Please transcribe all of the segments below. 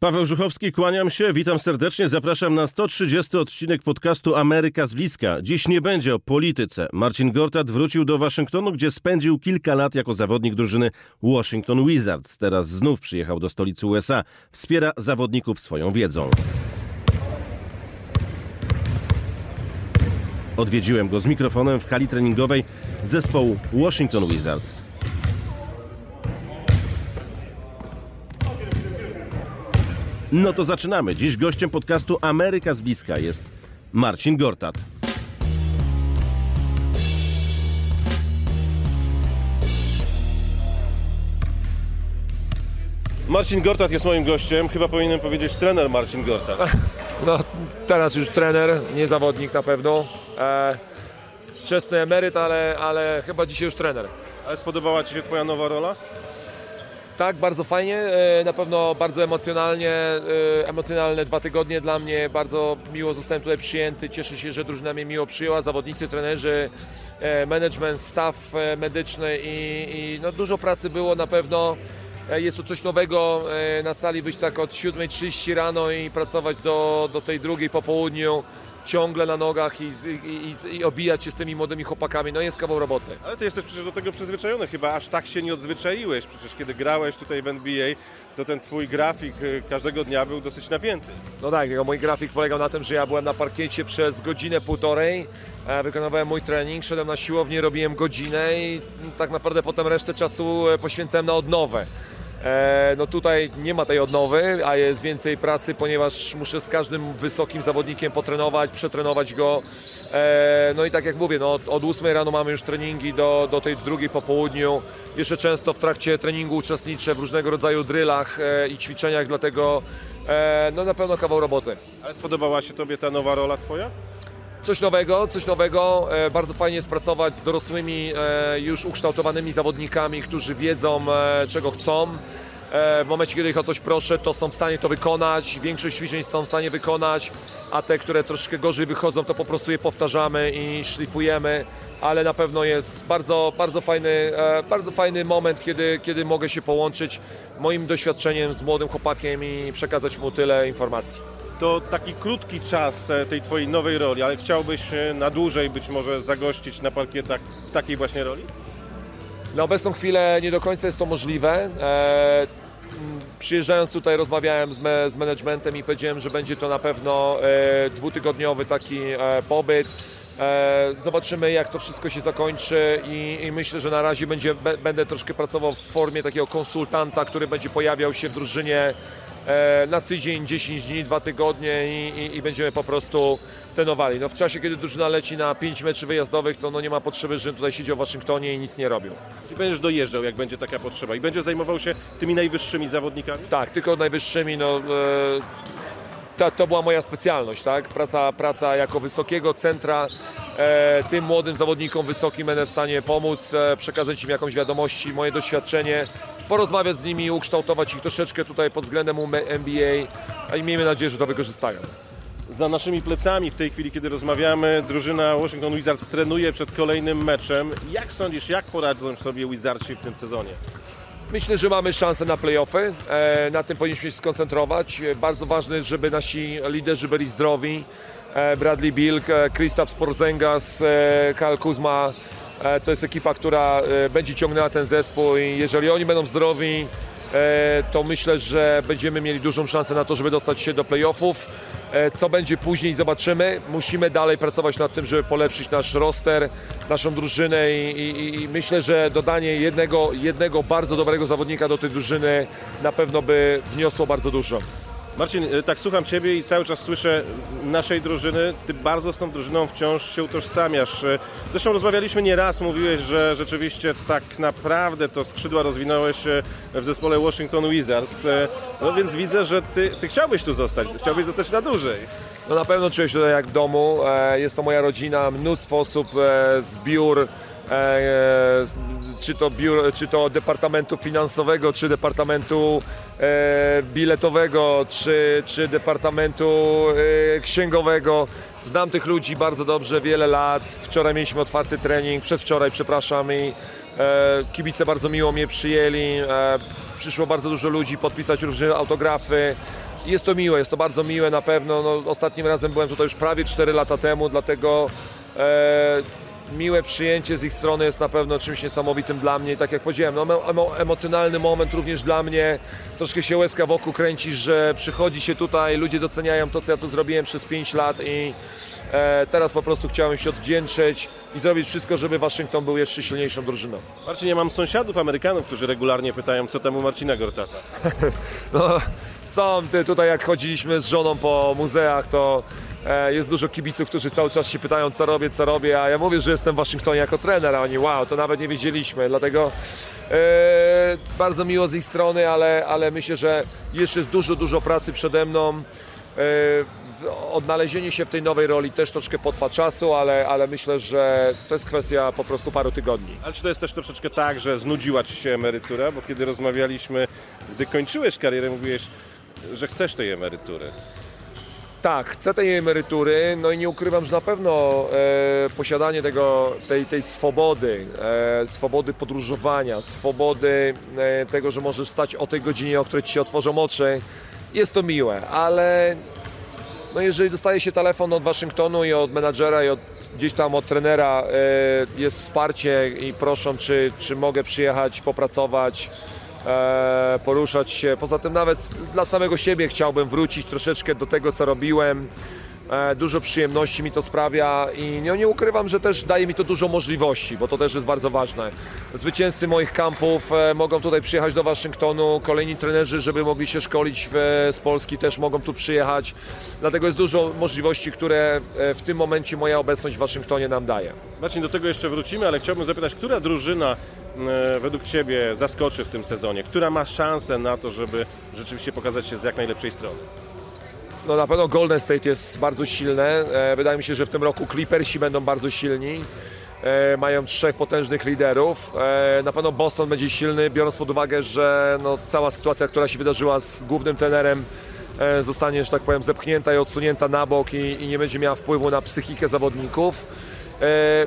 Paweł Żuchowski, kłaniam się, witam serdecznie, zapraszam na 130 odcinek podcastu Ameryka z bliska. Dziś nie będzie o polityce. Marcin Gortat wrócił do Waszyngtonu, gdzie spędził kilka lat jako zawodnik drużyny Washington Wizards. Teraz znów przyjechał do stolicy USA. Wspiera zawodników swoją wiedzą. Odwiedziłem go z mikrofonem w hali treningowej zespołu Washington Wizards. No to zaczynamy. Dziś gościem podcastu Ameryka z bliska jest Marcin Gortat. Marcin Gortat jest moim gościem. Chyba powinienem powiedzieć trener Marcin Gortat. No, teraz już trener, nie zawodnik na pewno. E, wczesny emeryt, ale, ale chyba dzisiaj już trener. Ale spodobała Ci się Twoja nowa rola? Tak, bardzo fajnie, e, na pewno bardzo emocjonalnie, e, emocjonalne dwa tygodnie dla mnie, bardzo miło zostałem tutaj przyjęty, cieszę się, że drużyna mnie miło przyjęła, zawodnicy, trenerzy, e, management, staff medyczny i, i no, dużo pracy było na pewno. Jest to coś nowego, na sali być tak od 7.30 rano i pracować do, do tej drugiej po południu, ciągle na nogach i, i, i, i obijać się z tymi młodymi chłopakami, no jest kawał roboty. Ale Ty jesteś przecież do tego przyzwyczajony. Chyba aż tak się nie odzwyczaiłeś. Przecież kiedy grałeś tutaj w NBA, to ten Twój grafik y, każdego dnia był dosyć napięty. No tak, mój grafik polegał na tym, że ja byłem na parkiecie przez godzinę, półtorej, wykonywałem mój trening, szedłem na siłownię, robiłem godzinę i tak naprawdę potem resztę czasu e, poświęcałem na odnowę. E, No tutaj nie ma tej odnowy, a jest więcej pracy, ponieważ muszę z każdym wysokim zawodnikiem potrenować, przetrenować go. E, No i tak jak mówię, no od- od 8 rano mamy już treningi do, do tej drugiej po południu. Jeszcze często w trakcie treningu uczestniczę w różnego rodzaju drylach e, i ćwiczeniach, dlatego no na pewno kawał roboty. Ale spodobała się Tobie ta nowa rola Twoja? Coś nowego, coś nowego. E, Bardzo fajnie jest pracować z dorosłymi, e, już ukształtowanymi zawodnikami, którzy wiedzą, e, czego chcą. W momencie, kiedy ich o coś proszę, to są w stanie to wykonać. Większość ćwiczeń są w stanie wykonać, a te, które troszkę gorzej wychodzą, to po prostu je powtarzamy i szlifujemy. Ale na pewno jest bardzo, bardzo, fajny, bardzo fajny moment, kiedy, kiedy mogę się połączyć moim doświadczeniem z młodym chłopakiem i przekazać mu tyle informacji. To taki krótki czas e, tej Twojej nowej roli, ale chciałbyś e, na dłużej być może zagościć na parkietach w takiej właśnie roli? Na obecną chwilę nie do końca jest to możliwe. E, m, Przyjeżdżając tutaj rozmawiałem z, me, z managementem i powiedziałem, że będzie to na pewno e, dwutygodniowy taki e, pobyt. E, zobaczymy jak to wszystko się zakończy i, i myślę, że na razie będzie, be, będę troszkę pracował w formie takiego konsultanta, który będzie pojawiał się w drużynie na tydzień, 10 dni, 2 tygodnie i, i, i będziemy po prostu trenowali. No w czasie, kiedy drużyna leci na 5 meczów wyjazdowych, to no nie ma potrzeby, żebym tutaj siedział w Waszyngtonie i nic nie robił. I będziesz dojeżdżał, jak będzie taka potrzeba. I będziesz zajmował się tymi najwyższymi zawodnikami? Tak, tylko najwyższymi, no e, to, to była moja specjalność, tak? Praca, praca jako wysokiego centra e, tym młodym zawodnikom wysokim będę w stanie pomóc, e, przekazać im jakąś wiadomość, moje doświadczenie, porozmawiać z nimi, ukształtować ich troszeczkę tutaj pod względem NBA i miejmy nadzieję, że to wykorzystają. Za naszymi plecami w tej chwili, kiedy rozmawiamy, drużyna Washington Wizards trenuje przed kolejnym meczem. Jak sądzisz, jak poradzą sobie Wizardsi w tym sezonie? Myślę, że mamy szansę na playoffy. E, Na tym powinniśmy się skoncentrować. E, Bardzo ważne jest, żeby nasi liderzy byli zdrowi. E, Bradley Bilk, e, Kristaps Porzingis, e, Kyle Kuzma. To jest ekipa, która będzie ciągnęła ten zespół i jeżeli oni będą zdrowi, to myślę, że będziemy mieli dużą szansę na to, żeby dostać się do playoffów. Co będzie później, zobaczymy. Musimy dalej pracować nad tym, żeby polepszyć nasz roster, naszą drużynę i, i, i myślę, że dodanie jednego, jednego bardzo dobrego zawodnika do tej drużyny na pewno by wniosło bardzo dużo. Marcin, e, tak słucham Ciebie i cały czas słyszę naszej drużyny. Ty bardzo z tą drużyną wciąż się utożsamiasz. E, Zresztą rozmawialiśmy nie raz, mówiłeś, że rzeczywiście tak naprawdę to skrzydła rozwinąłeś e, w zespole Washington Wizards. No więc widzę, że Ty, ty chciałbyś tu zostać, chciałbyś zostać na dłużej. No na pewno czuję się tutaj jak w domu. Jest to moja rodzina, mnóstwo osób z biur, czy to, biur, czy to departamentu finansowego, czy departamentu e, biletowego, czy, czy departamentu e, księgowego. Znam tych ludzi bardzo dobrze, wiele lat. Wczoraj mieliśmy otwarty trening, przedwczoraj, przepraszam, i e, kibice bardzo miło mnie przyjęli. E, przyszło bardzo dużo ludzi podpisać różne autografy. Jest to miłe, jest to bardzo miłe na pewno. No, ostatnim razem byłem tutaj już prawie 4 lata temu, dlatego e, miłe przyjęcie z ich strony jest na pewno czymś niesamowitym dla mnie. I tak jak powiedziałem, no, emo- emo, emocjonalny moment również dla mnie. Troszkę się łezka wokół kręci, że przychodzi się tutaj, ludzie doceniają to, co ja tu zrobiłem przez 5 lat i e, teraz po prostu chciałem się odwdzięczyć i zrobić wszystko, żeby Waszyngton był jeszcze silniejszą drużyną. Marcin, ja mam sąsiadów Amerykanów, którzy regularnie pytają, co temu Marcina Gortata. No, są tutaj, jak chodziliśmy z żoną po muzeach, to e, jest dużo kibiców, którzy cały czas się pytają, co robię, co robię, a ja mówię, że jestem w Waszyngtonie jako trener, a oni, wow, to nawet nie wiedzieliśmy, dlatego e, bardzo miło z ich strony, ale, ale myślę, że jeszcze jest dużo, dużo pracy przede mną. E, odnalezienie się w tej nowej roli też troszkę potrwa czasu, ale, ale myślę, że to jest kwestia po prostu paru tygodni. Ale czy to jest też troszeczkę tak, że znudziła Ci się emerytura? Bo kiedy rozmawialiśmy, gdy kończyłeś karierę, mówiłeś, że chcesz tej emerytury. Tak, chcę tej emerytury, no i nie ukrywam, że na pewno e, posiadanie tego, tej, tej swobody, e, swobody podróżowania, swobody e, tego, że możesz stać o tej godzinie, o której ci się otworzą oczy, jest to miłe, ale no jeżeli dostaje się telefon od Waszyngtonu i od menadżera i od, gdzieś tam od trenera e, jest wsparcie i proszą, czy, czy mogę przyjechać, popracować, poruszać się. Poza tym nawet dla samego siebie chciałbym wrócić troszeczkę do tego, co robiłem. E, Dużo przyjemności mi to sprawia i no, nie ukrywam, że też daje mi to dużo możliwości, bo to też jest bardzo ważne. Zwycięzcy moich kampów e, mogą tutaj przyjechać do Waszyngtonu, kolejni trenerzy, żeby mogli się szkolić w, z Polski, też mogą tu przyjechać. Dlatego jest dużo możliwości, które e, w tym momencie moja obecność w Waszyngtonie nam daje. Marcin, do tego jeszcze wrócimy, ale chciałbym zapytać, która drużyna według Ciebie zaskoczy w tym sezonie? Która ma szansę na to, żeby rzeczywiście pokazać się z jak najlepszej strony? No na pewno Golden State jest bardzo silne. E, Wydaje mi się, że w tym roku Clippersi będą bardzo silni. E, Mają trzech potężnych liderów. E, Na pewno Boston będzie silny, biorąc pod uwagę, że no, cała sytuacja, która się wydarzyła z głównym trenerem, zostanie, że tak powiem, zepchnięta i odsunięta na bok i, i nie będzie miała wpływu na psychikę zawodników.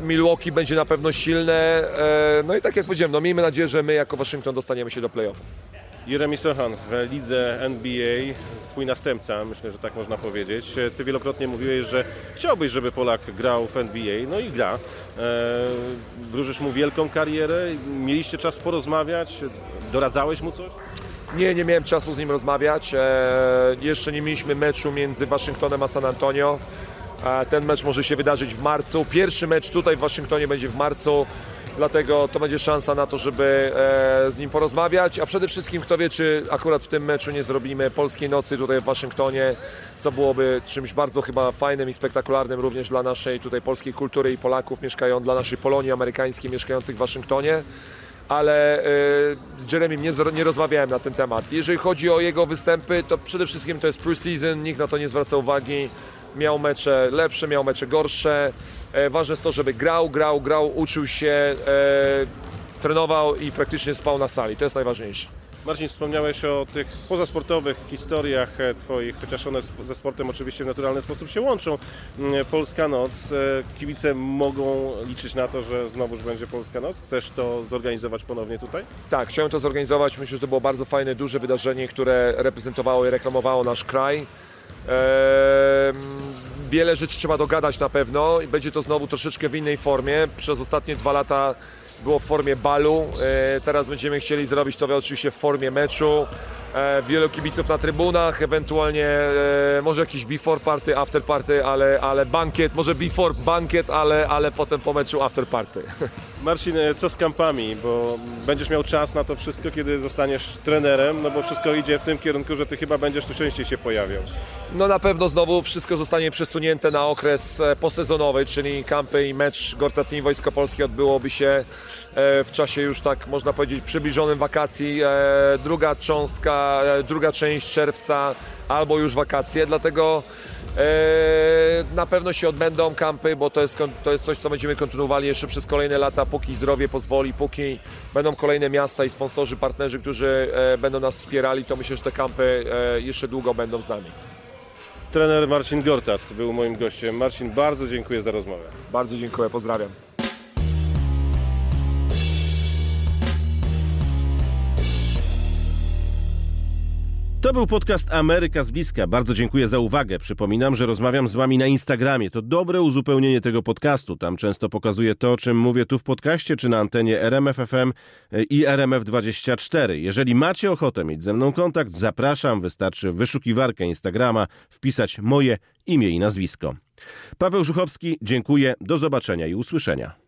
Milwaukee będzie na pewno silne. No i tak jak powiedziałem, no miejmy nadzieję, że my jako Waszyngton dostaniemy się do playoffów. Jeremy Sochan w lidze NBA, twój następca, myślę, że tak można powiedzieć. Ty wielokrotnie mówiłeś, że chciałbyś, żeby Polak grał w NBA, no i gra. E, wróżysz mu wielką karierę, mieliście czas porozmawiać, doradzałeś mu coś? Nie, nie miałem czasu z nim rozmawiać. E, jeszcze nie mieliśmy meczu między Waszyngtonem a San Antonio. E, ten mecz może się wydarzyć w marcu. Pierwszy mecz tutaj w Waszyngtonie będzie w marcu, dlatego to będzie szansa na to, żeby e, z nim porozmawiać. A przede wszystkim, kto wie, czy akurat w tym meczu nie zrobimy polskiej nocy tutaj w Waszyngtonie, co byłoby czymś bardzo chyba fajnym i spektakularnym również dla naszej tutaj polskiej kultury i Polaków mieszkają, dla naszej Polonii amerykańskiej mieszkających w Waszyngtonie ale e, z Jeremim nie, nie rozmawiałem na ten temat. Jeżeli chodzi o jego występy, to przede wszystkim to jest pre-season, nikt na to nie zwraca uwagi. Miał mecze lepsze, miał mecze gorsze. E, ważne jest to, żeby grał, grał, grał, uczył się, e, trenował i praktycznie spał na sali. To jest najważniejsze. Marcin, wspomniałeś o tych pozasportowych historiach e, Twoich, chociaż one ze sportem oczywiście w naturalny sposób się łączą. Mm, Polska Noc. Kibice mogą liczyć na to, że znowuż będzie Polska Noc. Chcesz to zorganizować ponownie tutaj? Tak, chciałem to zorganizować. Myślę, że to było bardzo fajne, duże wydarzenie, które reprezentowało i reklamowało nasz kraj. Wiele rzeczy trzeba dogadać na pewno i będzie to znowu troszeczkę w innej formie. Przez ostatnie dwa lata było w formie balu. E, teraz będziemy chcieli zrobić to oczywiście w formie meczu. E, wielu kibiców na trybunach, ewentualnie e, może jakiś before party, after party, ale, ale bankiet, może before bankiet, ale, ale potem po meczu after party. Marcin, e, co z kampami? Bo będziesz miał czas na to wszystko, kiedy zostaniesz trenerem, no bo wszystko idzie w tym kierunku, że Ty chyba będziesz tu częściej się pojawiał. No na pewno znowu wszystko zostanie przesunięte na okres e, posezonowy, czyli kampy i mecz Gorta Team Wojsko Polskie odbyłoby się w czasie już tak można powiedzieć przybliżonym wakacji. Druga cząstka, e, druga część czerwca albo już wakacje, dlatego e, na pewno się odbędą kampy, bo to jest, to jest coś, co będziemy kontynuowali jeszcze przez kolejne lata, póki zdrowie pozwoli, póki będą kolejne miasta i sponsorzy, partnerzy, którzy e, będą nas wspierali, to myślę, że te kampy e, jeszcze długo będą z nami. Trener Marcin Gortat był moim gościem. Marcin, bardzo dziękuję za rozmowę. Bardzo dziękuję, pozdrawiam. To był podcast Ameryka z bliska. Bardzo dziękuję za uwagę. Przypominam, że rozmawiam z wami na Instagramie. To dobre uzupełnienie tego podcastu. Tam często pokazuję to, o czym mówię tu w podcaście, czy na antenie RMFFM i RMF24. Jeżeli macie ochotę mieć ze mną kontakt, zapraszam. Wystarczy wyszukiwarkę Instagrama wpisać moje imię i nazwisko. Paweł Żuchowski, dziękuję. Do zobaczenia i usłyszenia.